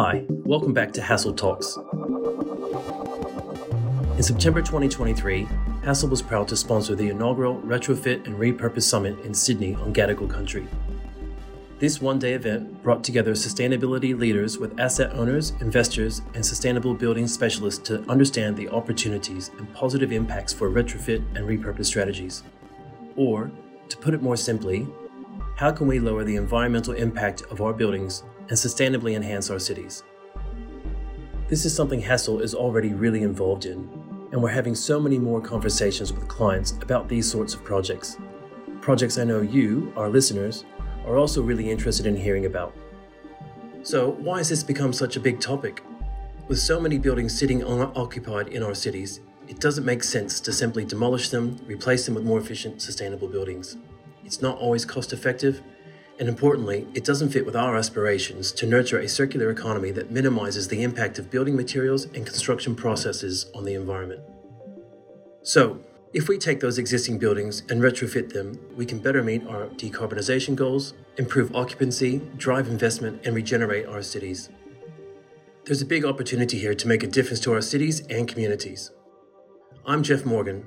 Hi, welcome back to Hassell Talks. In September 2023, Hassell was proud to sponsor the inaugural Retrofit and Repurpose Summit in Sydney on Gadigal country. This one day event brought together sustainability leaders with asset owners, investors, and sustainable building specialists to understand the opportunities and positive impacts for retrofit and repurpose strategies. Or, to put it more simply, how can we lower the environmental impact of our buildings and sustainably enhance our cities? This is something Hassell is already really involved in, and we're having so many more conversations with clients about these sorts of projects. Projects I know you, our listeners, are also really interested in hearing about. So, why has this become such a big topic? With so many buildings sitting unoccupied in our cities, it doesn't make sense to simply demolish them, replace them with more efficient, sustainable buildings. It's not always cost effective, and importantly, it doesn't fit with our aspirations to nurture a circular economy that minimizes the impact of building materials and construction processes on the environment. So, if we take those existing buildings and retrofit them, we can better meet our decarbonisation goals, improve occupancy, drive investment, and regenerate our cities. There's a big opportunity here to make a difference to our cities and communities. I'm Jeff Morgan.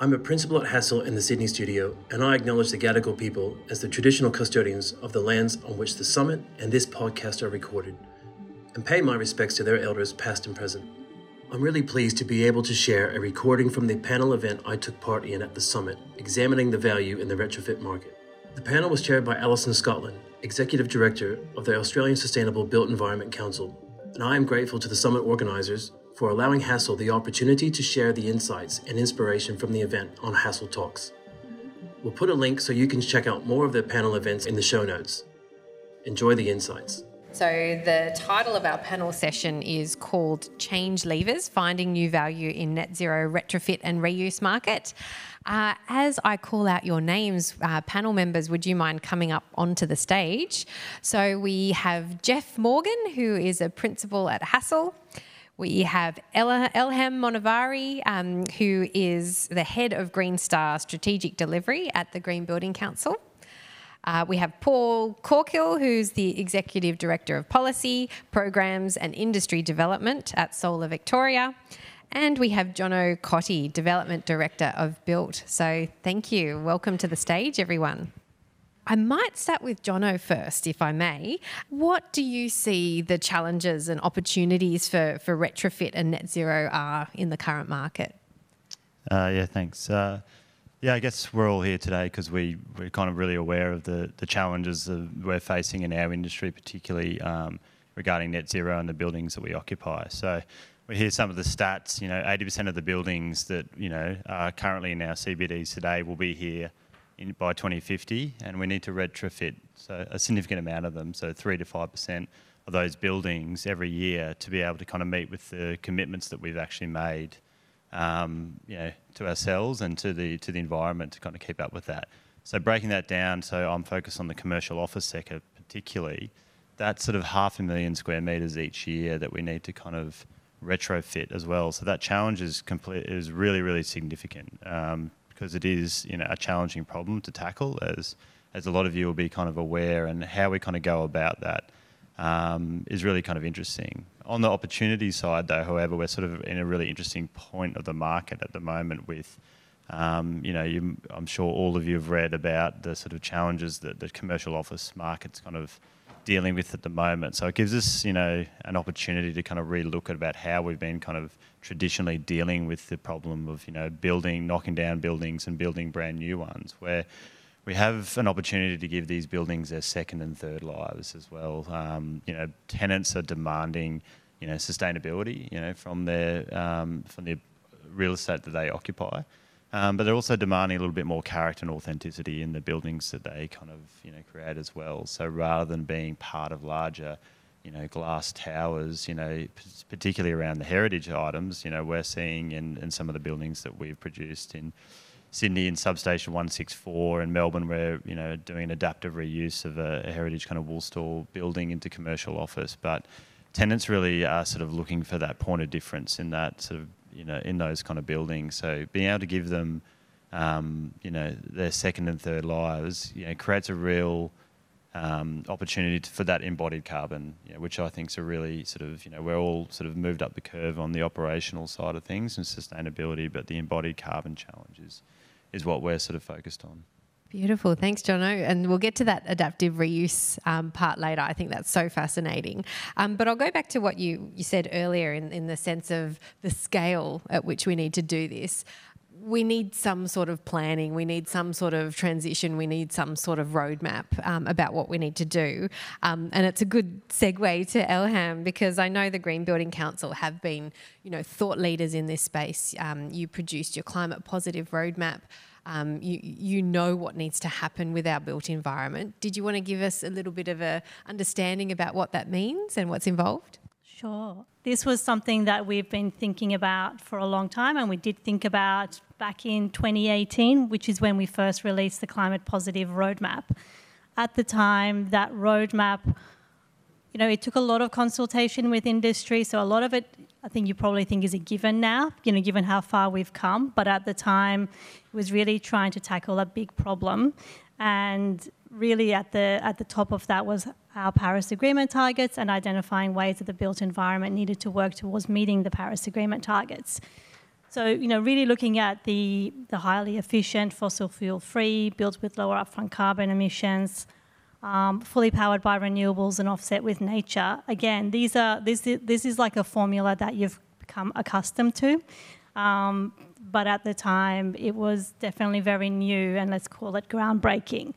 I'm a principal at Hassell in the Sydney studio, and I acknowledge the Gadigal people as the traditional custodians of the lands on which the summit and this podcast are recorded, and pay my respects to their elders past and present. I'm really pleased to be able to share a recording from the panel event I took part in at the summit, examining the value in the retrofit market. The panel was chaired by Alison Scotland, Executive Director of the Australian Sustainable Built Environment Council, and I am grateful to the summit organisers for allowing Hassell the opportunity to share the insights and inspiration from the event on Hassell Talks. We'll put a link so you can check out more of the panel events in the show notes. Enjoy the insights. So, the title of our panel session is called Change Levers Finding New Value in Net Zero Retrofit and Reuse Market. Uh, as I call out your names, uh, panel members, would you mind coming up onto the stage? So, we have Jeff Morgan, who is a principal at Hassell. We have Elham Monavari, um, who is the head of Green Star Strategic Delivery at the Green Building Council. Uh, we have Paul Corkill, who's the Executive Director of Policy, Programs and Industry Development at Solar Victoria. And we have Jono Cottee, Development Director of Built. So thank you. Welcome to the stage, everyone. I might start with Jono first, if I may. What do you see the challenges and opportunities for, for retrofit and net zero are in the current market? Uh, yeah, thanks. Uh, yeah, I guess we're all here today because we, we're kind of really aware of the, the challenges that we're facing in our industry, particularly um, regarding net zero and the buildings that we occupy. So we hear some of the stats, you know, 80% of the buildings that, you know, are currently in our CBDs today will be here in, by 2050 and we need to retrofit so a significant amount of them, so 3 to 5% of those buildings every year to be able to kind of meet with the commitments that we've actually made um, you know, to ourselves and to the to the environment to kind of keep up with that. So breaking that down, so I'm focused on the commercial office sector particularly. That's sort of half a million square meters each year that we need to kind of retrofit as well. So that challenge is complete is really really significant um, because it is you know a challenging problem to tackle as as a lot of you will be kind of aware and how we kind of go about that um, is really kind of interesting. On the opportunity side, though, however, we're sort of in a really interesting point of the market at the moment with, um, you know, you, I'm sure all of you have read about the sort of challenges that the commercial office market's kind of dealing with at the moment. So it gives us, you know, an opportunity to kind of relook at about how we've been kind of traditionally dealing with the problem of, you know, building, knocking down buildings and building brand new ones, where we have an opportunity to give these buildings their second and third lives as well. Um, you know, tenants are demanding, you know, sustainability, you know, from their um, from the real estate that they occupy, um, but they're also demanding a little bit more character and authenticity in the buildings that they kind of you know create as well. So rather than being part of larger you know, glass towers, you know, particularly around the heritage items, you know, we're seeing in, in some of the buildings that we've produced in Sydney in substation 164 and Melbourne we're you know doing an adaptive reuse of a, a heritage kind of wool store building into commercial office but tenants really are sort of looking for that point of difference in that sort of you know in those kind of buildings so being able to give them um, you know their second and third lives you know creates a real um, opportunity to, for that embodied carbon, you know, which I think is a really sort of, you know, we're all sort of moved up the curve on the operational side of things and sustainability, but the embodied carbon challenge is, is what we're sort of focused on. Beautiful. Thanks, Jono. And we'll get to that adaptive reuse um, part later. I think that's so fascinating. Um, but I'll go back to what you, you said earlier in, in the sense of the scale at which we need to do this we need some sort of planning, we need some sort of transition, we need some sort of roadmap um, about what we need to do. Um, and it's a good segue to Elham because I know the Green Building Council have been, you know, thought leaders in this space. Um, you produced your climate positive roadmap. Um, you, you know what needs to happen with our built environment. Did you want to give us a little bit of a understanding about what that means and what's involved? Sure. This was something that we've been thinking about for a long time, and we did think about back in 2018, which is when we first released the Climate Positive Roadmap. At the time, that roadmap, you know, it took a lot of consultation with industry, so a lot of it, I think you probably think is a given now, you know, given how far we've come. But at the time, was really trying to tackle a big problem, and really at the at the top of that was our Paris Agreement targets and identifying ways that the built environment needed to work towards meeting the Paris Agreement targets. So, you know, really looking at the, the highly efficient, fossil fuel free, built with lower upfront carbon emissions, um, fully powered by renewables and offset with nature. Again, these are this is, this is like a formula that you've become accustomed to. Um, but at the time, it was definitely very new and let's call it groundbreaking.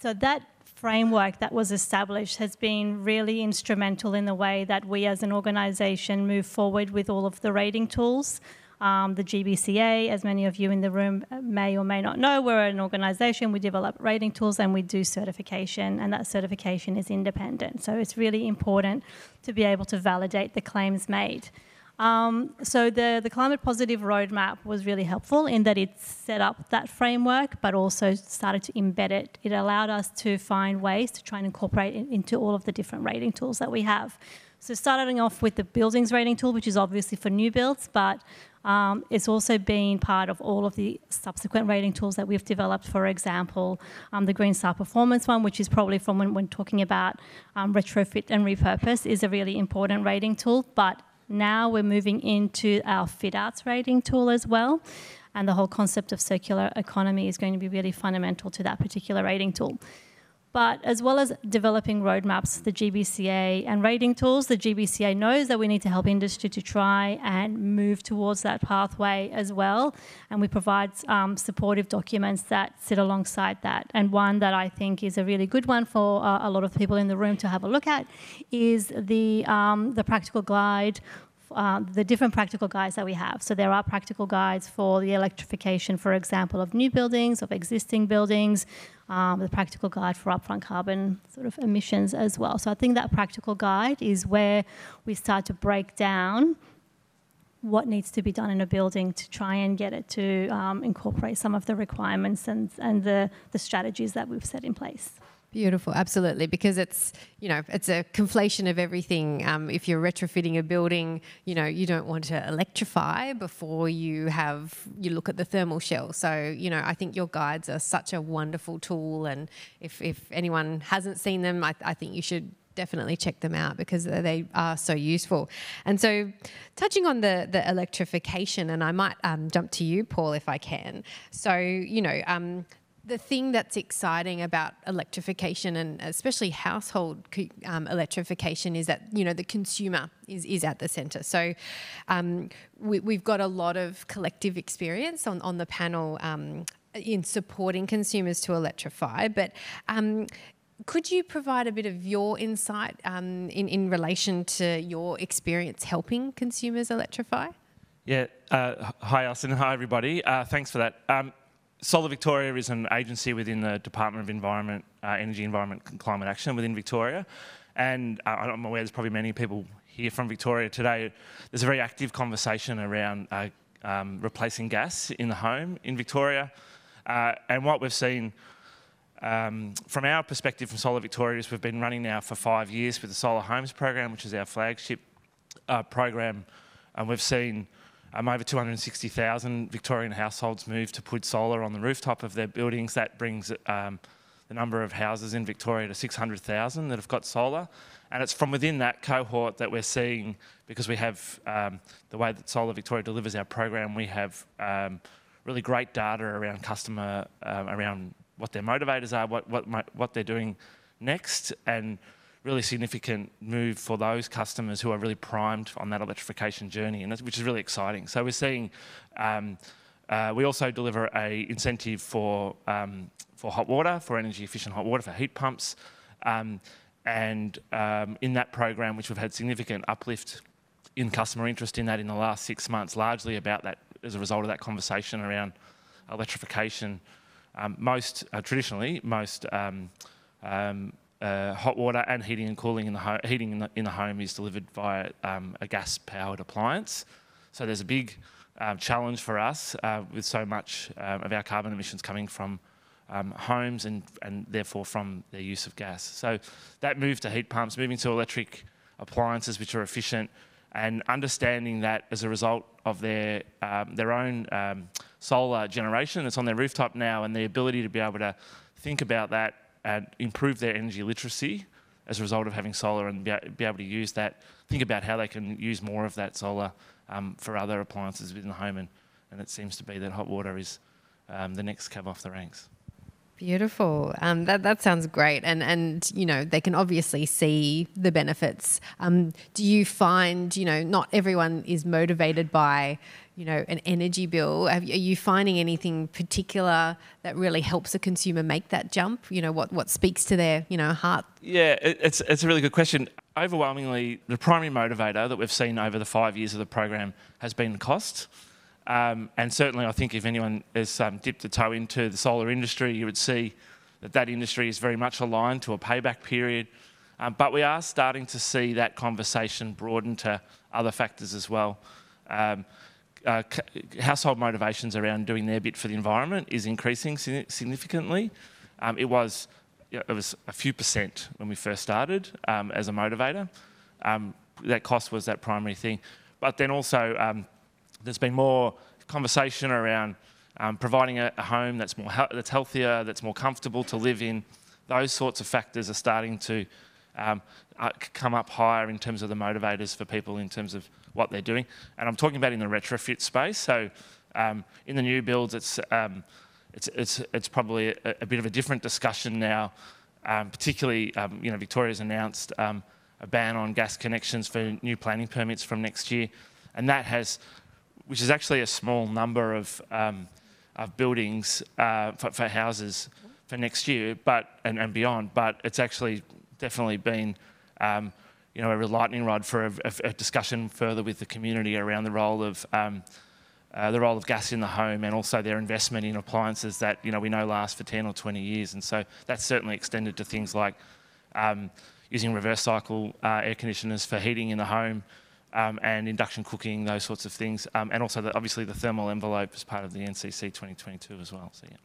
So that framework that was established has been really instrumental in the way that we as an organisation move forward with all of the rating tools. Um, the GBCA, as many of you in the room may or may not know, we're an organisation, we develop rating tools and we do certification, and that certification is independent. So it's really important to be able to validate the claims made. Um, so the, the climate positive roadmap was really helpful in that it set up that framework, but also started to embed it. It allowed us to find ways to try and incorporate it into all of the different rating tools that we have. So starting off with the buildings rating tool, which is obviously for new builds, but um, it's also been part of all of the subsequent rating tools that we've developed. For example, um, the Green Star Performance one, which is probably from when, talking about um, retrofit and repurpose, is a really important rating tool. But now we're moving into our fit outs rating tool as well. And the whole concept of circular economy is going to be really fundamental to that particular rating tool. But as well as developing roadmaps, the GBCA and rating tools, the GBCA knows that we need to help industry to try and move towards that pathway as well. And we provide um, supportive documents that sit alongside that. And one that I think is a really good one for uh, a lot of people in the room to have a look at is the, um, the practical guide uh, the different practical guides that we have. So there are practical guides for the electrification, for example, of new buildings, of existing buildings, um, the practical guide for upfront carbon sort of emissions as well. So I think that practical guide is where we start to break down what needs to be done in a building to try and get it to um, incorporate some of the requirements and, and the, the strategies that we've set in place. Beautiful, absolutely, because it's you know it's a conflation of everything. Um, if you're retrofitting a building, you know you don't want to electrify before you have you look at the thermal shell. So you know I think your guides are such a wonderful tool, and if if anyone hasn't seen them, I, I think you should definitely check them out because they are so useful. And so, touching on the the electrification, and I might um, jump to you, Paul, if I can. So, you know, um, the thing that's exciting about electrification and especially household um, electrification is that you know the consumer is, is at the center. So um, we, have got a lot of collective experience on, on the panel um, in supporting consumers to electrify. But um, could you provide a bit of your insight um, in, in relation to your experience helping consumers electrify? Yeah uh, hi Alison. Hi everybody. Uh, thanks for that. Um, Solar Victoria is an agency within the Department of Environment, uh, Energy, Environment and Climate Action within Victoria. And uh, I'm aware there's probably many people here from Victoria today. There's a very active conversation around uh, um, replacing gas in the home in Victoria. Uh, and what we've seen um, from our perspective from Solar Victoria is we've been running now for five years with the Solar Homes program, which is our flagship uh, program. And we've seen um, over 260,000 Victorian households moved to put solar on the rooftop of their buildings. That brings um, the number of houses in Victoria to 600,000 that have got solar. And it's from within that cohort that we're seeing, because we have um, the way that Solar Victoria delivers our program, we have um, really great data around customer, um, around what their motivators are, what, what, what they're doing next, and really significant move for those customers who are really primed on that electrification journey, and which is really exciting. So we're seeing, um, uh, we also deliver a incentive for um, for hot water, for energy efficient hot water, for heat pumps. Um, and um, in that program, which we've had significant uplift in customer interest in that in the last six months, largely about that as a result of that conversation around electrification. Um, most uh, traditionally, most um, um, uh, hot water and heating and cooling in the ho- heating in the, in the, home is delivered via um, a gas-powered appliance. So there's a big um, challenge for us uh, with so much um, of our carbon emissions coming from um, homes and, and therefore from their use of gas. So that move to heat pumps, moving to electric appliances which are efficient, and understanding that as a result of their um, their own um, solar generation that's on their rooftop now, and the ability to be able to think about that and improve their energy literacy as a result of having solar and be, able to use that, think about how they can use more of that solar um, for other appliances within the home, and, and it seems to be that hot water is um, the next cab off the ranks. Beautiful. Um, that that sounds great, and and you know they can obviously see the benefits. Um, do you find you know not everyone is motivated by you know an energy bill? Have, are you finding anything particular that really helps a consumer make that jump? You know what what speaks to their you know heart? Yeah, it, it's it's a really good question. Overwhelmingly, the primary motivator that we've seen over the five years of the program has been cost. Um, and certainly, I think if anyone has um, dipped a toe into the solar industry, you would see that that industry is very much aligned to a payback period. Um, but we are starting to see that conversation broaden to other factors as well. Um, uh, household motivations around doing their bit for the environment is increasing significantly. Um, it was it was a few percent when we first started um, as a motivator. that cost was that primary thing, but then also there's been more conversation around um, providing a, a, home that's more that's healthier, that's more comfortable to live in. Those sorts of factors are starting to um, uh, come up higher in terms of the motivators for people in terms of what they're doing. And I'm talking about in the retrofit space. So um, in the new builds, it's um, it's it's it's probably a, a, bit of a different discussion now. Um, particularly, um, you know, Victoria's announced a ban on gas connections for new planning permits from next year, and that has which is actually a small number of, um, of buildings uh, for, for, houses for next year, but and, and beyond. But it's actually definitely been, um, you know, a lightning rod for a, a, a, discussion further with the community around the role of um, uh, the role of gas in the home and also their investment in appliances that you know we know last for 10 or 20 years. And so that's certainly extended to things like um, using reverse cycle uh, air conditioners for heating in the home um, and induction cooking, those sorts of things, um, and also the, obviously the thermal envelope as part of the NCC 2022 as well. So yeah.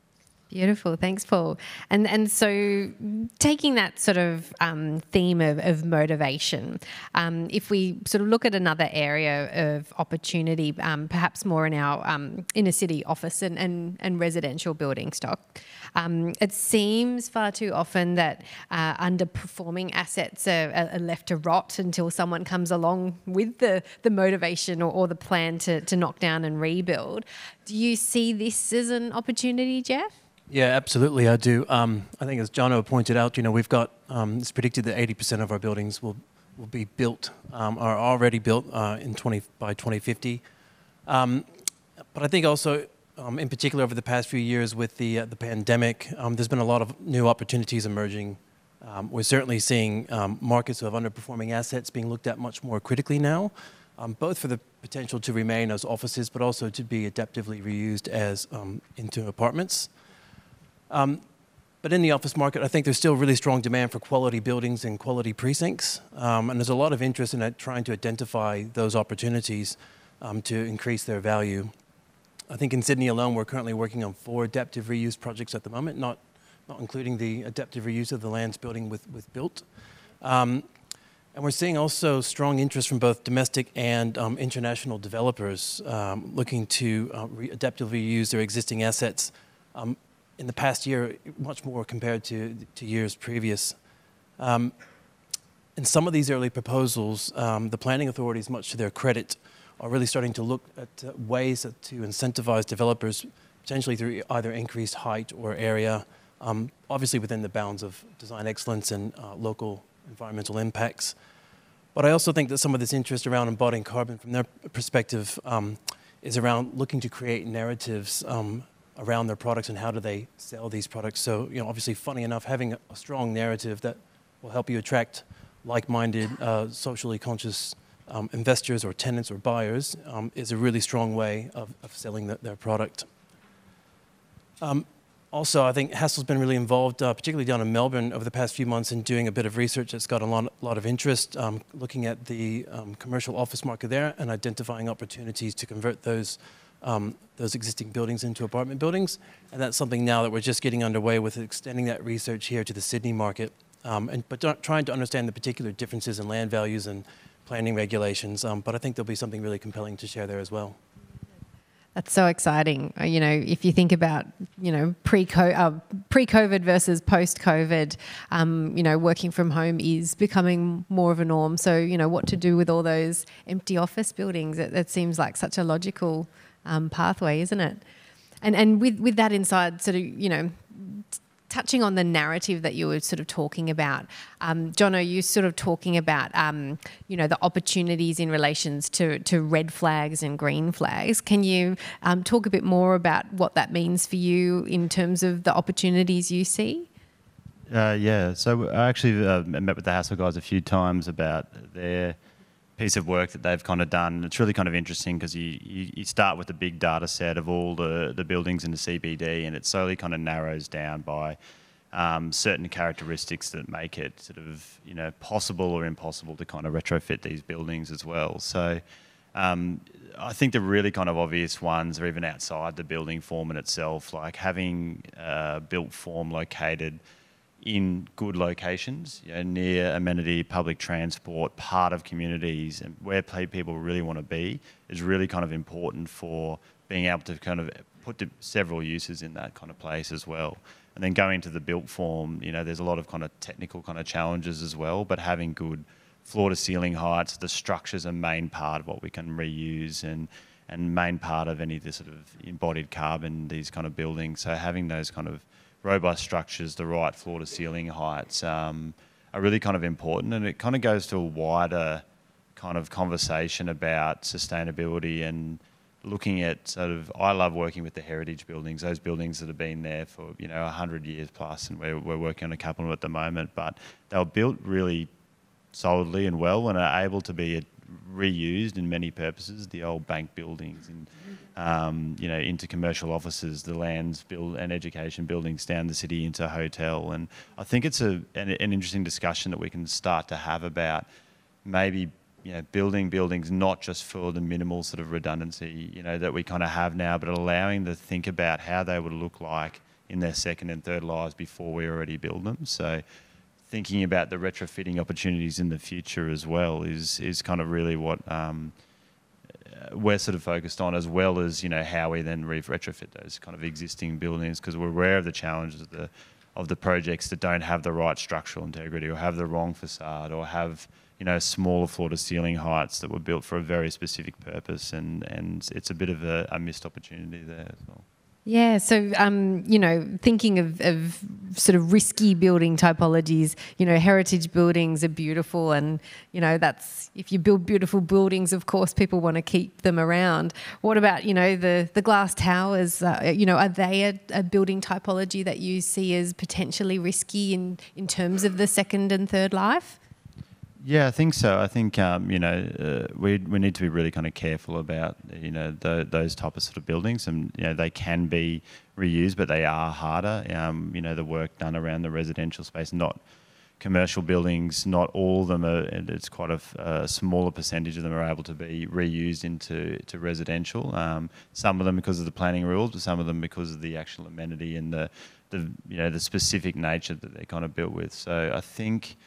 Beautiful, thanks, Paul. And and so taking that sort of um, theme of, of motivation, um, if we sort of look at another area of opportunity, um, perhaps more in our um, inner city office and, and, and residential building stock, um, it seems far too often that uh, underperforming assets are, are, left to rot until someone comes along with the, the motivation or, or the plan to, to knock down and rebuild. Do you see this as an opportunity, Jeff? Yeah, absolutely, I do. Um, I think, as Jono pointed out, you know, we've got um, it's predicted that 80% of our buildings will will be built um, are already built uh, in 20 by 2050. Um, but I think also, um, in particular, over the past few years with the uh, the pandemic, um, there's been a lot of new opportunities emerging. we're certainly seeing markets who have underperforming assets being looked at much more critically now. both for the potential to remain as offices, but also to be adaptively reused as into apartments. Um, but in the office market, I think there's still really strong demand for quality buildings and quality precincts. Um, and there's a lot of interest in trying to identify those opportunities um, to increase their value. I think in Sydney alone, we're currently working on four adaptive reuse projects at the moment, not, not including the adaptive reuse of the lands building with, with Built. Um, and we're seeing also strong interest from both domestic and um, international developers um, looking to uh, adaptively use their existing assets um, in the past year, much more compared to, to years previous. Um, in some of these early proposals, um, the planning authorities, much to their credit, are really starting to look at uh, ways to incentivize developers, potentially through either increased height or area, um, obviously within the bounds of design excellence and uh, local environmental impacts. But I also think that some of this interest around embodying carbon from their perspective um, is around looking to create narratives um, around their products and how do they sell these products. So, you know, obviously, funny enough, having a strong narrative that will help you attract like-minded, uh, socially conscious um, investors or tenants or buyers um, is a really strong way of, of selling the, their product. Um, also, I think Hassell's been really involved, uh, particularly down in Melbourne, over the past few months in doing a bit of research that's got a lot, lot of interest, um, looking at the um, commercial office market there and identifying opportunities to convert those um, those existing buildings into apartment buildings. And that's something now that we're just getting underway with extending that research here to the Sydney market, um, and, but trying to understand the particular differences in land values and planning regulations. Um, but I think there'll be something really compelling to share there as well. That's so exciting. Uh, you know, if you think about, you know, pre-COVID, uh, pre-COVID versus post-COVID, um, you know, working from home is becoming more of a norm. So, you know, what to do with all those empty office buildings? It, it seems like such a logical um, pathway, isn't it? And and with with that inside, sort of, you know, touching on the narrative that you were sort of talking about, um, Jono, you sort of talking about, um, you know, the opportunities in relations to, to red flags and green flags. Can you um, talk a bit more about what that means for you in terms of the opportunities you see? Uh, yeah, so I actually uh, met with the Hassell guys a few times about their piece of work that they've kind of done. It's really kind of interesting because you, you, you, start with a big data set of all the, the buildings in the CBD and it slowly kind of narrows down by um, certain characteristics that make it sort of, you know, possible or impossible to kind of retrofit these buildings as well. So um, I think the really kind of obvious ones are even outside the building form in itself, like having uh, built form located in good locations, you know, near amenity, public transport, part of communities, and where people really want to be is really kind of important for being able to kind of put several uses in that kind of place as well. And then going to the built form, you know, there's a lot of kind of technical kind of challenges as well, but having good floor to ceiling heights, the structure's a main part of what we can reuse and and main part of any of the sort of embodied carbon, these kind of buildings. So having those kind of robust structures, the right floor to ceiling heights um, are really kind of important. And it kind of goes to a wider kind of conversation about sustainability and looking at sort of, I love working with the heritage buildings, those buildings that have been there for, you know, 100 years plus, and we're, we're working on a couple at the moment, but they were built really solidly and well and are able to be reused in many purposes, the old bank buildings and um, you know, into commercial offices, the lands build and education buildings down the city into a hotel. And I think it's a, an, an, interesting discussion that we can start to have about maybe you know, building buildings not just for the minimal sort of redundancy, you know, that we kind of have now, but allowing to think about how they would look like in their second and third lives before we already build them. So thinking about the retrofitting opportunities in the future as well is is kind of really what um, we're sort of focused on, as well as you know how we then retrofit those kind of existing buildings, because we're aware of the challenges of the of the projects that don't have the right structural integrity, or have the wrong facade, or have you know smaller floor to ceiling heights that were built for a very specific purpose, and and it's a bit of a, a missed opportunity there as well. Yeah, so um, you know, thinking of, of sort of risky building typologies, you know, heritage buildings are beautiful, and you know that's if you build beautiful buildings, of course, people want to keep them around. What about you know the the glass towers? Uh, you know, are they a, a, building typology that you see as potentially risky in in terms of the second and third life? Yeah, I think so. I think um, you know uh, we we need to be really kind of careful about you know the, those type of sort of buildings, and you know they can be reused, but they are harder. Um, you know the work done around the residential space, not commercial buildings. Not all of them are. It's quite a, a smaller percentage of them are able to be reused into to residential. Um, some of them because of the planning rules, but some of them because of the actual amenity and the the you know the specific nature that they're kind of built with. So I think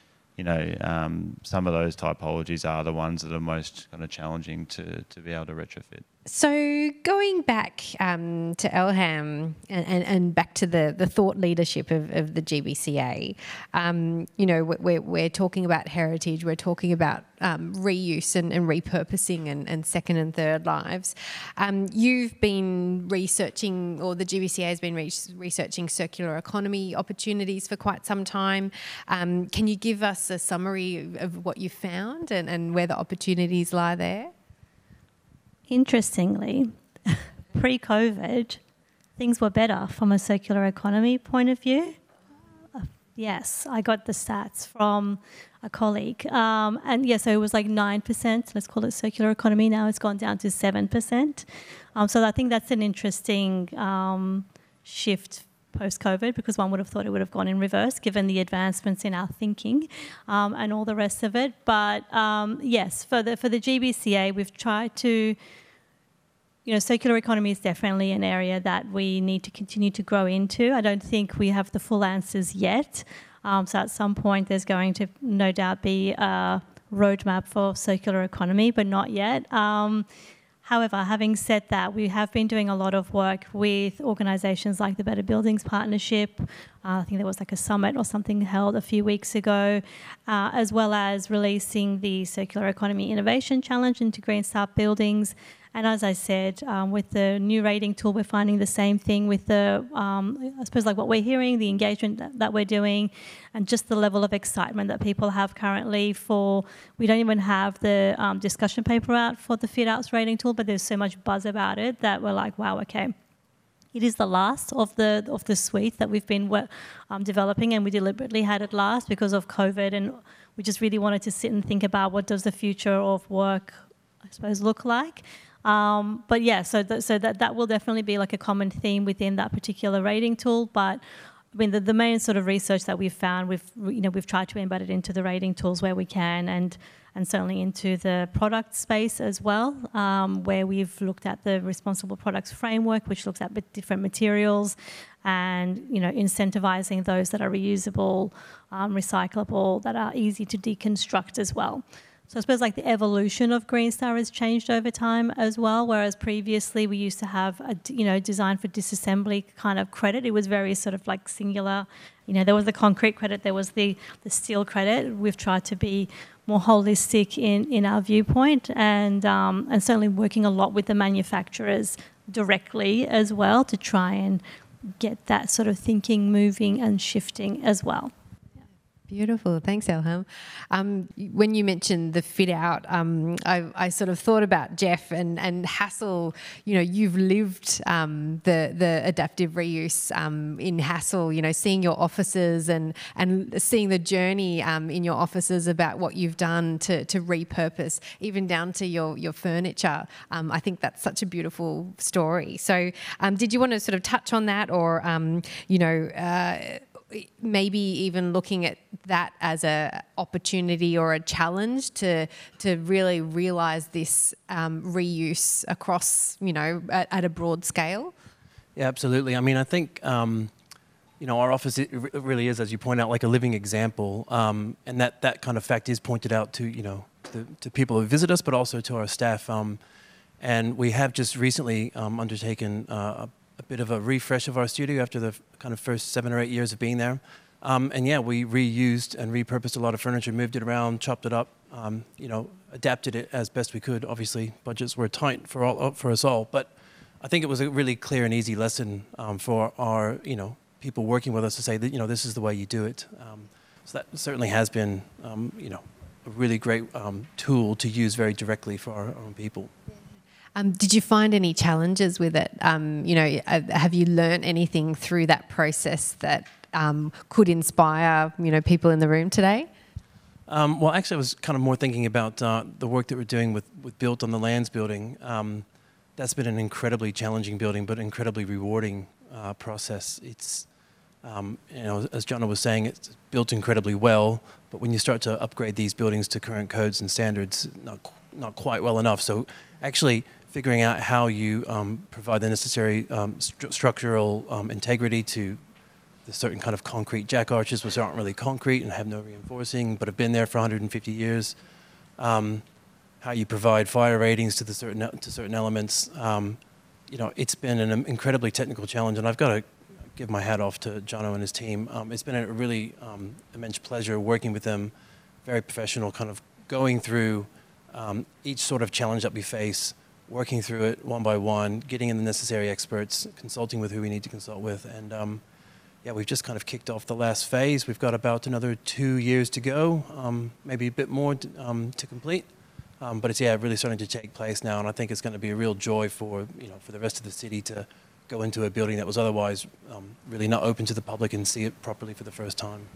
you know, um, some of those typologies are the ones that are most kind of challenging to, to be able to retrofit. So going back um, to Elham and, and, and, back to the, the thought leadership of, of the GBCA, um, you know, we're, we're talking about heritage, we're talking about um, reuse and, and repurposing and, and, second and third lives. Um, you've been researching, or the GBCA has been re- researching circular economy opportunities for quite some time. Um, can you give us a summary of what you found and, and where the opportunities lie there? Interestingly, pre COVID, things were better from a circular economy point of view. Uh, yes, I got the stats from a colleague. Um, and yeah, so it was like 9%, let's call it circular economy. Now it's gone down to 7%. Um, so I think that's an interesting um, shift post COVID because one would have thought it would have gone in reverse given the advancements in our thinking um, and all the rest of it. But um, yes, for the, for the GBCA, we've tried to you know, circular economy is definitely an area that we need to continue to grow into. I don't think we have the full answers yet. Um, so at some point, there's going to no doubt be a roadmap for circular economy, but not yet. However, having said that, we have been doing a lot of work with organisations like the Better Buildings Partnership. Uh, I think there was like a summit or something held a few weeks ago, uh, as well as releasing the Circular Economy Innovation Challenge into Green Star Buildings and as I said, um, with the new rating tool, we're finding the same thing with the, um, I suppose, like what we're hearing, the engagement that, that, we're doing, and just the level of excitement that people have currently for. We don't even have the um, discussion paper out for the Fit Outs rating tool, but there's so much buzz about it that we're like, wow, okay. It is the last of the of the suite that we've been um, developing, and we deliberately had it last because of COVID, and we just really wanted to sit and think about what does the future of work, I suppose, look like. Um, but yeah, so th- so that that will definitely be like a common theme within that particular rating tool. But I mean, the, the main sort of research that we've found, we've you know we've tried to embed it into the rating tools where we can, and and certainly into the product space as well, um, where we've looked at the responsible products framework, which looks at different materials, and you know incentivizing those that are reusable, um, recyclable, that are easy to deconstruct as well. So I suppose like the evolution of Green Star has changed over time as well. Whereas previously we used to have a you know design for disassembly kind of credit. It was very sort of like singular. You know there was the concrete credit, there was the the steel credit. We've tried to be more holistic in, in our viewpoint and um, and certainly working a lot with the manufacturers directly as well to try and get that sort of thinking moving and shifting as well. Beautiful. Thanks, Elham. Um, when you mentioned the fit out, um, I, I, sort of thought about Jeff and, and Hassell. You know, you've lived um, the, the adaptive reuse um, in Hassell, you know, seeing your offices and, and seeing the journey um, in your offices about what you've done to, to repurpose, even down to your, your furniture. Um, I think that's such a beautiful story. So, did you want to sort of touch on that or, you know, uh, maybe even looking at that as a opportunity or a challenge to to really realize this um, reuse across you know at, at, a broad scale? Yeah absolutely. I mean i think um, you know our office really is as you point out like a living example. Um, and that that kind of fact is pointed out to you know to, to people who visit us but also to our staff. Um, and we have just recently um, undertaken uh, a bit of a refresh of our studio after the kind of first seven or eight years of being there. Um, and yeah, we reused and repurposed a lot of furniture, moved it around, chopped it up, um, you know, adapted it as best we could. Obviously, budgets were tight for all for us all, but I think it was a really clear and easy lesson um, for our, you know, people working with us to say that, you know, this is the way you do it. Um, so that certainly has been, um, you know, a really great um, tool to use very directly for our own people. Um, did you find any challenges with it? Um, you know, uh, have you learned anything through that process that um, could inspire you know people in the room today? Um, well, actually, I was kind of more thinking about uh, the work that we're doing with, with Built on the Lands building. Um, that's been an incredibly challenging building, but incredibly rewarding uh, process. It's um, you know, as Jonna was saying, it's built incredibly well, but when you start to upgrade these buildings to current codes and standards, not not quite well enough. So actually figuring out how you um, provide the necessary um, st structural um, integrity to the certain kind of concrete jack arches, which aren't really concrete and have no reinforcing, but have been there for 150 years. Um, how you provide fire ratings to the certain to certain elements. You know, it's been an incredibly technical challenge, and I've got to give my hat off to Jono and his team. Um, it's been a really um, immense pleasure working with them, very professional, kind of going through um, each sort of challenge that we face, working through it one by one, getting in the necessary experts, consulting with who we need to consult with, and um, yeah, we've just kind of kicked off the last phase. We've got about another two years to go, um, maybe a bit more to, um, to complete. Um, but it's yeah, really starting to take place now, and I think it's going to be a real joy for you know for the rest of the city to go into a building that was otherwise um, really not open to the public and see it properly for the first time.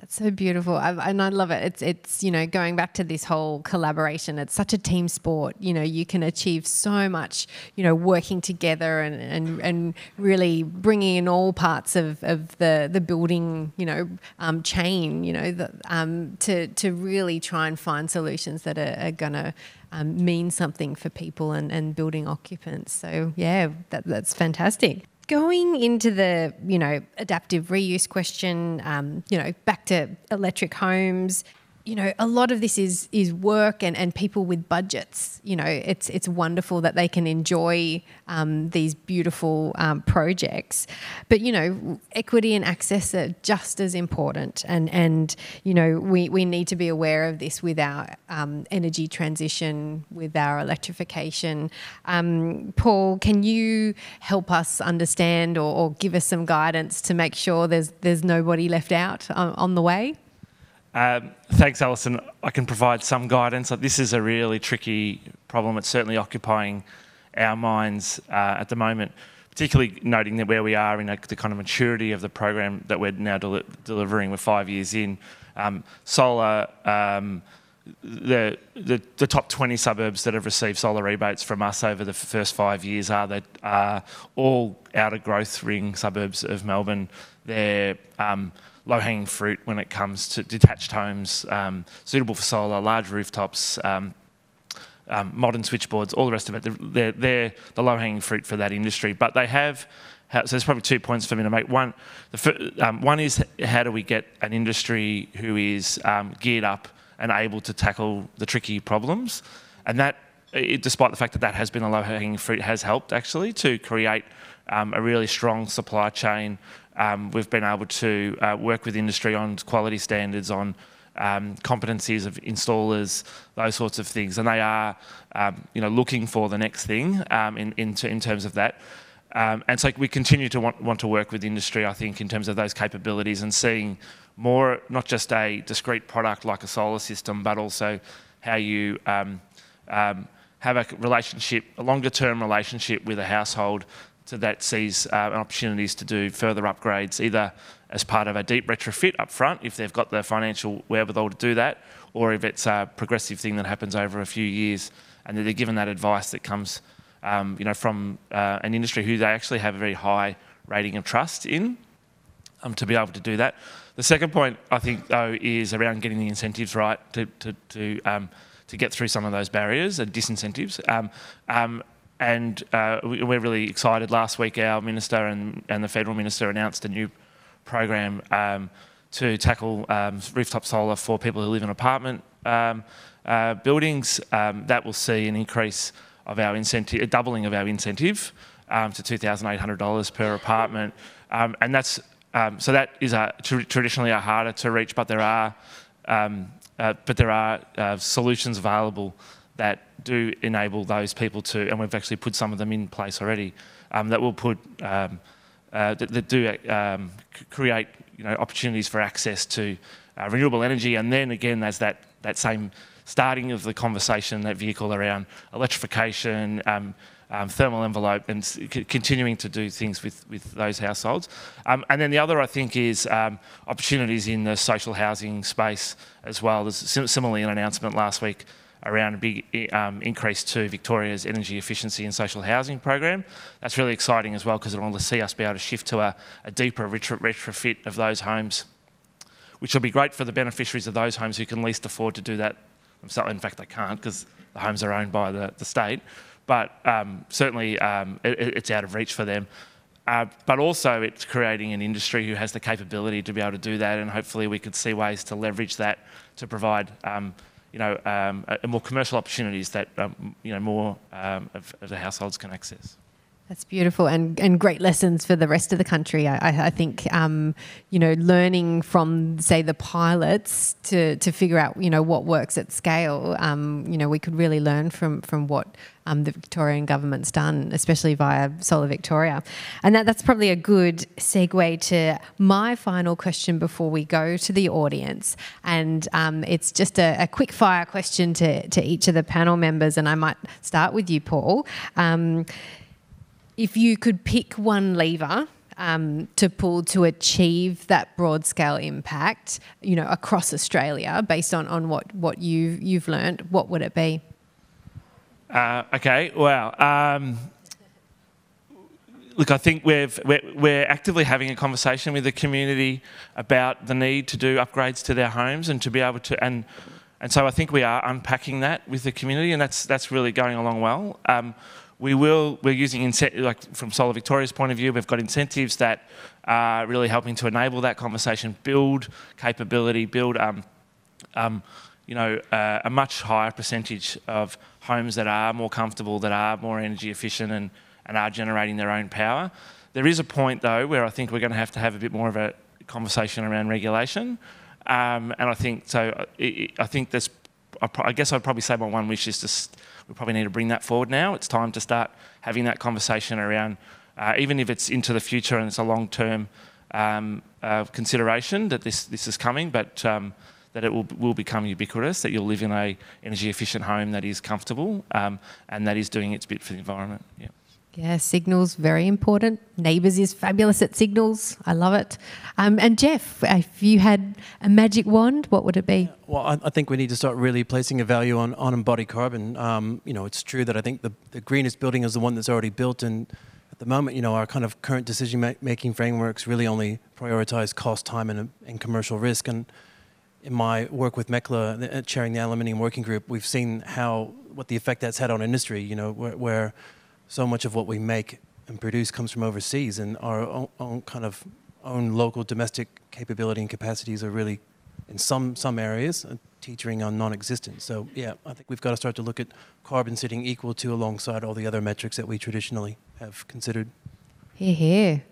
That's so beautiful, I, and I love it. It's it's you know going back to this whole collaboration. It's such a team sport. You know, you can achieve so much. You know, working together and and, and really bringing in all parts of, of the the building. You know, um, chain. You know, the, um, to to really try and find solutions that are, are gonna um, mean something for people and, and building occupants. So yeah, that, that's fantastic going into the you know adaptive reuse question um, you know back to electric homes you know, a lot of this is is work and, and people with budgets. You know, it's it's wonderful that they can enjoy um, these beautiful um, projects, but you know, equity and access are just as important. And and you know, we, we need to be aware of this with our um, energy transition, with our electrification. Um, Paul, can you help us understand or, or, give us some guidance to make sure there's there's nobody left out on, on the way? Um, thanks, Alison. I can provide some guidance. This is a really tricky problem. It's certainly occupying our minds uh, at the moment, particularly noting that where we are in a, the kind of maturity of the program that we're now del delivering. We're five years in. Um, solar, um, the, the, the, top 20 suburbs that have received solar rebates from us over the first five years are that are all outer growth ring suburbs of Melbourne. They're um, low-hanging fruit when it comes to detached homes, um, suitable for solar, large rooftops, um, um, modern switchboards, all the rest of it. They're, they're the low-hanging fruit for that industry. But they have, so there's probably two points for me to make. One, um, one is how do we get an industry who is um, geared up and able to tackle the tricky problems, and that, it, despite the fact that that has been a low-hanging fruit, has helped actually to create um, a really strong supply chain um, we've been able to uh, work with industry on quality standards, on um, competencies of installers, those sorts of things, and they are, um, you know, looking for the next thing um, in, in, in, terms of that. Um, and so we continue to want, want to work with industry, I think, in terms of those capabilities and seeing more, not just a discrete product like a solar system, but also how you um, have a relationship, a longer term relationship with a household so that sees uh, opportunities to do further upgrades, either as part of a deep retrofit up front, if they've got the financial wherewithal to do that, or if it's a progressive thing that happens over a few years, and that they're given that advice that comes, um, you know, from uh, an industry who they actually have a very high rating of trust in, um, to be able to do that. The second point, I think, though, is around getting the incentives right to to to, um, to get through some of those barriers and disincentives. Um, um, and uh, we're really excited. Last week, our minister and, and the federal minister announced a new program um, to tackle um, rooftop solar for people who live in apartment um, uh, buildings. Um, that will see an increase of our incentive, a doubling of our incentive um, to $2,800 per apartment, um, and that's so that is a, traditionally a harder to reach, but there are uh, but there are uh, solutions available that do enable those people to, and we've actually put some of them in place already, um, that will put, um, uh, that, that, do um, create you know, opportunities for access to uh, renewable energy. And then again, there's that, that same starting of the conversation, that vehicle around electrification, um, um, thermal envelope, and continuing to do things with, with those households. Um, and then the other, I think, is um, opportunities in the social housing space as well. There's similarly an announcement last week around a big um, increase to Victoria's energy efficiency and social housing program. That's really exciting as well because it will see us be able to shift to a, a deeper retro retrofit of those homes, which will be great for the beneficiaries of those homes who can least afford to do that. In fact, they can't because the homes are owned by the, the state, but um, certainly um, it, it's out of reach for them. Uh, but also it's creating an industry who has the capability to be able to do that and hopefully we could see ways to leverage that to provide um, you know, um, more commercial opportunities that um, you know more um, of, of the households can access. That's beautiful and, and great lessons for the rest of the country. I, I think, um, you know, learning from, say, the pilots to, to figure out, you know, what works at scale, um, you know, we could really learn from, from what um, the Victorian government's done, especially via Solar Victoria. And that, that's probably a good segue to my final question before we go to the audience. And um, it's just a, a, quick fire question to, to each of the panel members. And I might start with you, Paul. If you could pick one lever um, to pull to achieve that broad scale impact, you know, across Australia, based on, on what, what you you've learned, what would it be? Uh, okay, well, um, look, I think we've, we're, we're, actively having a conversation with the community about the need to do upgrades to their homes and to be able to, and, and so I think we are unpacking that with the community, and that's, that's really going along well. Um, we will, we're using, like from Solar Victoria's point of view, we've got incentives that are really helping to enable that conversation, build capability, build, um, um, you know, uh, a much higher percentage of homes that are more comfortable, that are more energy efficient and, and are generating their own power. There is a point though where I think we're going to have to have a bit more of a conversation around regulation. Um, and I think, so I, I think there's, I guess I'd probably say my one wish is to we probably need to bring that forward now. It's time to start having that conversation around, uh, even if it's into the future and it's a long-term um, uh, consideration that this, this is coming, but um, that it will, will become ubiquitous, that you'll live in a energy efficient home that is comfortable um, and that is doing its bit for the environment. Yeah. Yeah, signals very important. NABERS is fabulous at signals. I love it. Um, and Jeff, if you had a magic wand, what would it be? Well, I, I think we need to start really placing a value on, on embodied carbon. Um, you know, it's true that I think the, the greenest building is the one that's already built, and at the moment, you know, our kind of current decision ma- making frameworks really only prioritize cost, time, and, and commercial risk. And in my work with MECLA, uh, chairing the aluminium working group, we've seen how what the effect that's had on industry. You know, where, where so much of what we make and produce comes from overseas, and our own, own, kind of own local domestic capability and capacities are really, in some some areas, uh, teetering on non-existent. So yeah, I think we've got to start to look at carbon sitting equal to alongside all the other metrics that we traditionally have considered. Here, here.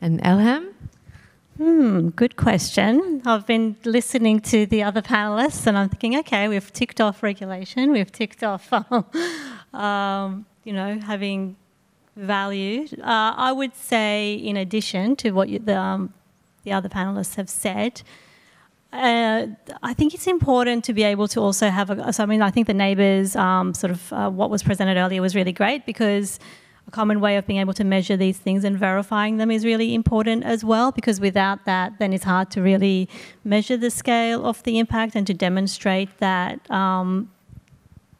And Elham? Hmm, good question. I've been listening to the other panelists and I'm thinking, okay, we've ticked off regulation, we've ticked off um, you know, having value. Uh, I would say, in addition to what you, the, um, the other panelists have said, uh, I think it's important to be able to also have a. So I mean, I think the NABERS um, sort of uh, what was presented earlier was really great because a common way of being able to measure these things and verifying them is really important as well. Because without that, then it's hard to really measure the scale of the impact and to demonstrate that um,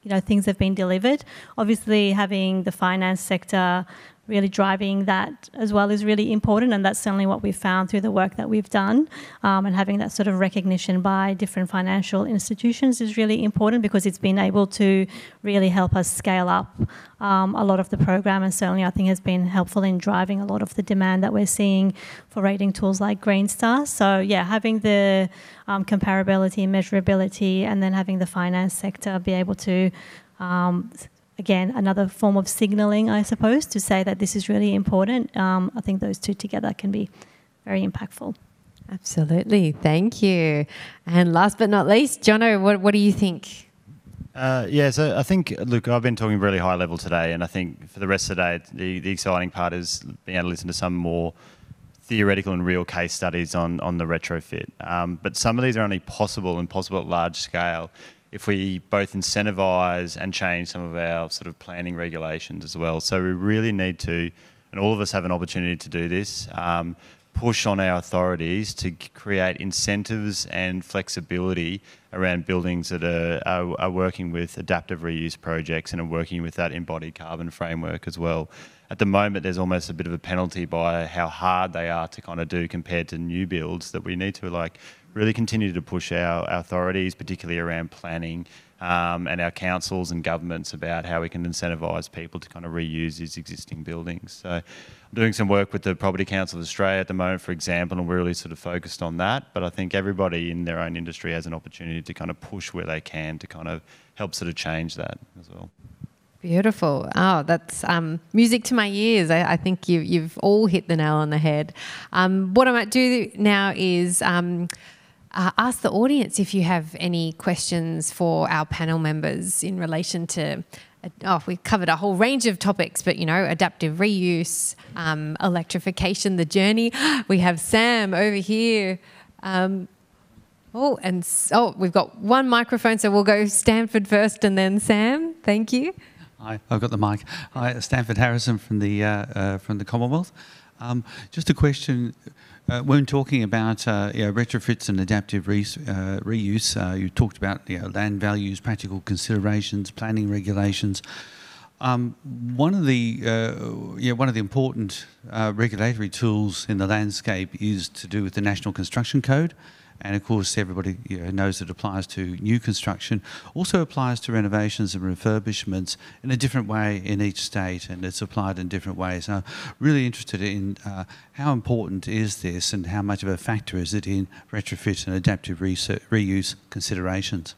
you know things have been delivered. Obviously, having the finance sector really driving that as well is really important, and that's certainly what we've found through the work that we've done. Um, and having that sort of recognition by different financial institutions is really important because it's been able to really help us scale up um, a lot of the program, and certainly I think has been helpful in driving a lot of the demand that we're seeing for rating tools like Green Star. So yeah, having the um, comparability, measurability, and then having the finance sector be able to um, again, another form of signaling, I suppose, to say that this is really important. Um, I think those two together can be very impactful. Absolutely. Thank you. And last but not least, Jono, what, what do you think? Uh, yeah, so I think, look, I've been talking really high level today, and I think for the rest of the day, the, the exciting part is being able to listen to some more theoretical and real case studies on, on the retrofit. Um, but some of these are only possible and possible at large scale if we both incentivise and change some of our sort of planning regulations as well. So we really need to, and all of us have an opportunity to do this, um, push on our authorities to create incentives and flexibility around buildings that are, are, are, working with adaptive reuse projects and are working with that embodied carbon framework as well. At the moment, there's almost a bit of a penalty by how hard they are to kind of do compared to new builds that we need to like really continue to push our, authorities, particularly around planning, um, and our councils and governments about how we can incentivise people to kind of reuse these existing buildings. So I'm doing some work with the Property Council of Australia at the moment, for example, and we're really sort of focused on that. But I think everybody in their own industry has an opportunity to kind of push where they can to kind of help sort of change that as well. Beautiful. Oh, that's um, music to my ears. I, I think you, you've all hit the nail on the head. Um, what I might do now is um, uh, ask the audience if you have any questions for our panel members in relation to. Uh, oh, we've covered a whole range of topics, but you know, adaptive reuse, um, electrification, the journey. We have Sam over here. Um, oh, and oh, we've got one microphone, so we'll go Stanford first and then Sam. Thank you. Hi, I've got the mic. Hi, Stanford Harrison from the uh, uh, from the Commonwealth. Um, just a question. Uh, when talking about uh, you know, retrofits and adaptive re- uh, reuse, uh, you talked about you know, land values, practical considerations, planning regulations. Um, one of the yeah, one of the important regulatory tools in the landscape is to do with the National Construction Code. And of course, everybody you know, knows it applies to new construction. Also applies to renovations and refurbishments in a different way in each state, and it's applied in different ways. I'm really interested in uh, how important is this, and how much of a factor is it in retrofit and adaptive reuse considerations?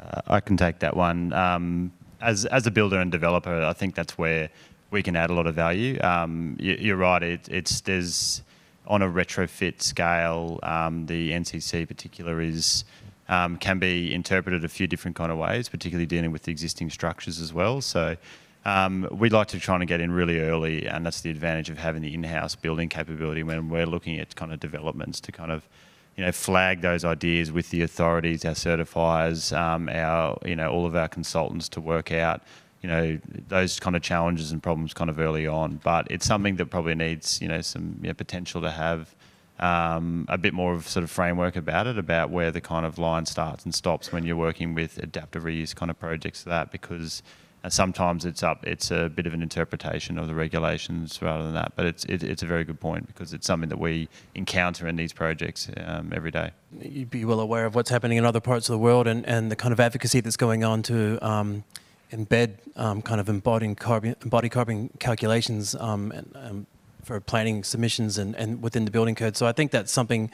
Uh, I can take that one. Um, as as a builder and developer, I think that's where we can add a lot of value. Um, you, are right. It, it's there's on a retrofit scale, um, the NCC particular is um, can be interpreted a few different kind of ways, particularly dealing with existing structures as well. So um, we'd like to try and get in really early, and that's the advantage of having the in-house building capability when we're looking at kind of developments to kind of you know flag those ideas with the authorities, our certifiers, um, our you know all of our consultants to work out you know those kind of challenges and problems kind of early on. But it's something that probably needs you know some you know, potential to have um, a bit more of sort of framework about it, about where the kind of line starts and stops when you're working with adaptive reuse kind of projects. That because uh, sometimes it's up, it's a bit of an interpretation of the regulations rather than that. But it's it, it's a very good point because it's something that we encounter in these projects um, every day. You'd be well aware of what's happening in other parts of the world and, and the kind of advocacy that's going on to. Um, embed um, kind of embodied carbon, carbon calculations um, and, um, for planning submissions and, and within the building code. So I think that's something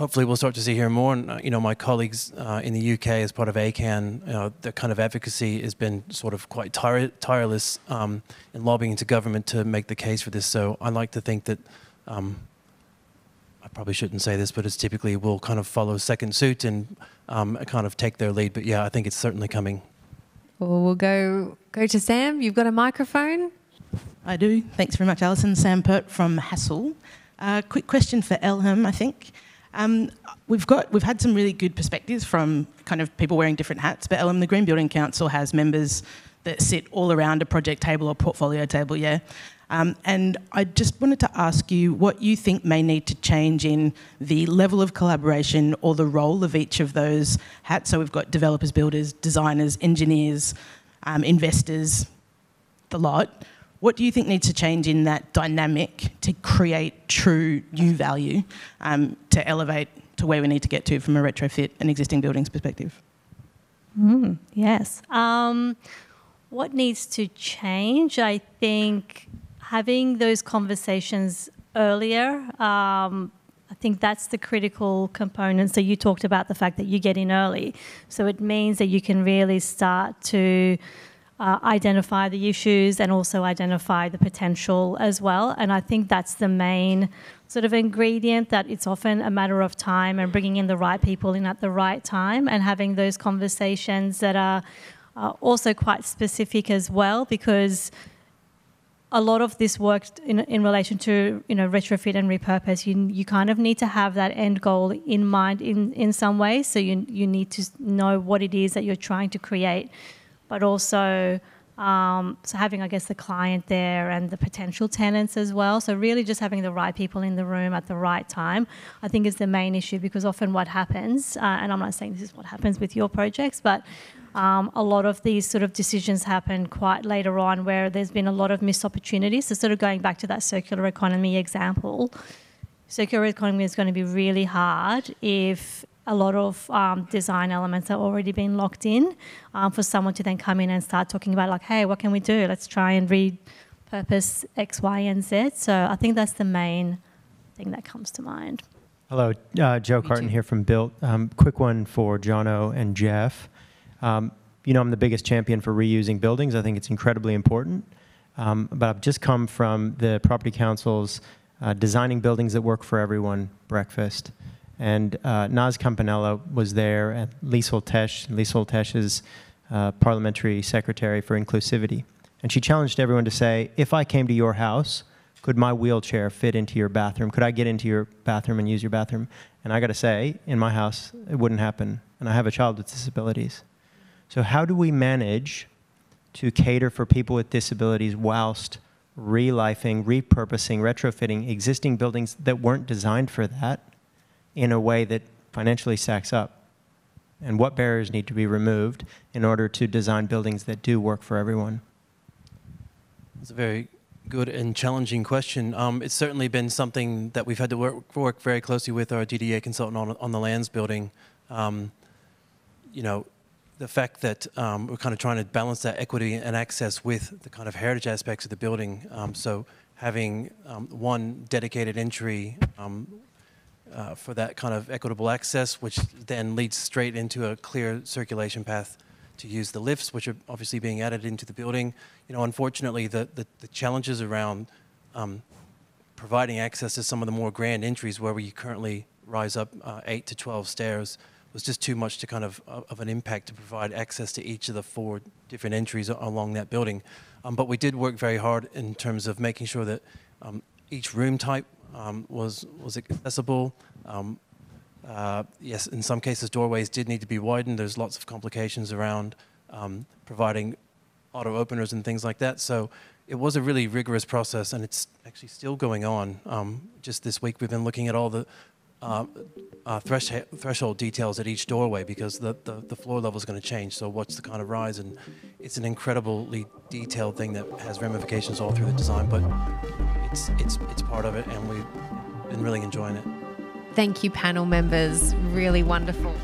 hopefully we'll start to see here more. And, uh, you know, my colleagues uh, in the UK as part of ACAN, you know, the kind of advocacy has been sort of quite tire tireless um, in lobbying to government to make the case for this. So I like to think that um, I probably shouldn't say this, but it's typically will kind of follow second suit and um, kind of take their lead. But yeah, I think it's certainly coming. Well, we'll go go to Sam. You've got a microphone. I do. Thanks very much, Alison. Sam Pert from Hassell. Uh, quick question for Elham, I think. Um, we've got we've had some really good perspectives from kind of people wearing different hats, but Elham, the Green Building Council has members that sit all around a project table or portfolio table, yeah. Um, and I just wanted to ask you what you think may need to change in the level of collaboration or the role of each of those hats. So we've got developers, builders, designers, engineers, um, investors, the lot. What do you think needs to change in that dynamic to create true new value um, to elevate to where we need to get to from a retrofit and existing buildings perspective? Mm, yes. Um, what needs to change? I think having those conversations earlier. Um, I think that's the critical component. So you talked about the fact that you get in early. So it means that you can really start to uh, identify the issues and also identify the potential as well. And I think that's the main sort of ingredient that it's often a matter of time and bringing in the right people in at the right time and having those conversations that are uh, also quite specific as well because a lot of this work in, in relation to you know retrofit and repurpose you you kind of need to have that end goal in mind in in some way. So you you need to know what it is that you're trying to create but also um, so having I guess the client there and the potential tenants as well. So really just having the right people in the room at the right time I think is the main issue because often what happens uh, and I'm not saying this is what happens with your projects but um, a lot of these sort of decisions happen quite later on where there's been a lot of missed opportunities. So, sort of going back to that circular economy example, circular economy is going to be really hard if a lot of um, design elements have already been locked in um, for someone to then come in and start talking about like, hey, what can we do? Let's try and repurpose X, Y, and Z. So I think that's the main thing that comes to mind. Hello, uh, Joe Me Carton too. here from Built. Um, quick one for Jono and Jeff. Um, you know, I'm the biggest champion for reusing buildings. I think it's incredibly important. Um, but I've just come from the Property Council's uh, Designing Buildings That Work for Everyone breakfast. And uh, Nas Campanella was there, and Liesl Tesch. Liesl Tesch uh, Parliamentary Secretary for Inclusivity. And she challenged everyone to say, if I came to your house, could my wheelchair fit into your bathroom? Could I get into your bathroom and use your bathroom? And I got to say, in my house, it wouldn't happen. And I have a child with disabilities. So, how do we manage to cater for people with disabilities whilst relifing, repurposing, retrofitting existing buildings that weren't designed for that in a way that financially stacks up? And what barriers need to be removed in order to design buildings that do work for everyone? It's a very good and challenging question. Um, it's certainly been something that we've had to work, work very closely with our DDA consultant on, on the lands building. Um, you know, the fact that um, we're kind of trying to balance that equity and access with the kind of heritage aspects of the building. Um, so having um, one dedicated entry um, uh, for that kind of equitable access, which then leads straight into a clear circulation path to use the lifts, which are obviously being added into the building. You know, unfortunately, the, the, the challenges around um, providing access to some of the more grand entries where we currently rise up uh, 8 to 12 stairs was just too much to kind of of an impact to provide access to each of the four different entries along that building. Um, but we did work very hard in terms of making sure that um, each room type um, was was accessible. Um, uh, yes, in some cases, doorways did need to be widened. There's lots of complications around um, providing auto openers and things like that. So it was a really rigorous process, and it's actually still going on. Um, just this week, we've been looking at all the uh, uh, thresh- threshold details at each doorway because the, the, the floor level is going to change. So what's the kind of rise? And it's an incredibly detailed thing that has ramifications all through the design, but it's, it's, it's part of it, and we've been really enjoying it. Thank you, panel members. Really wonderful.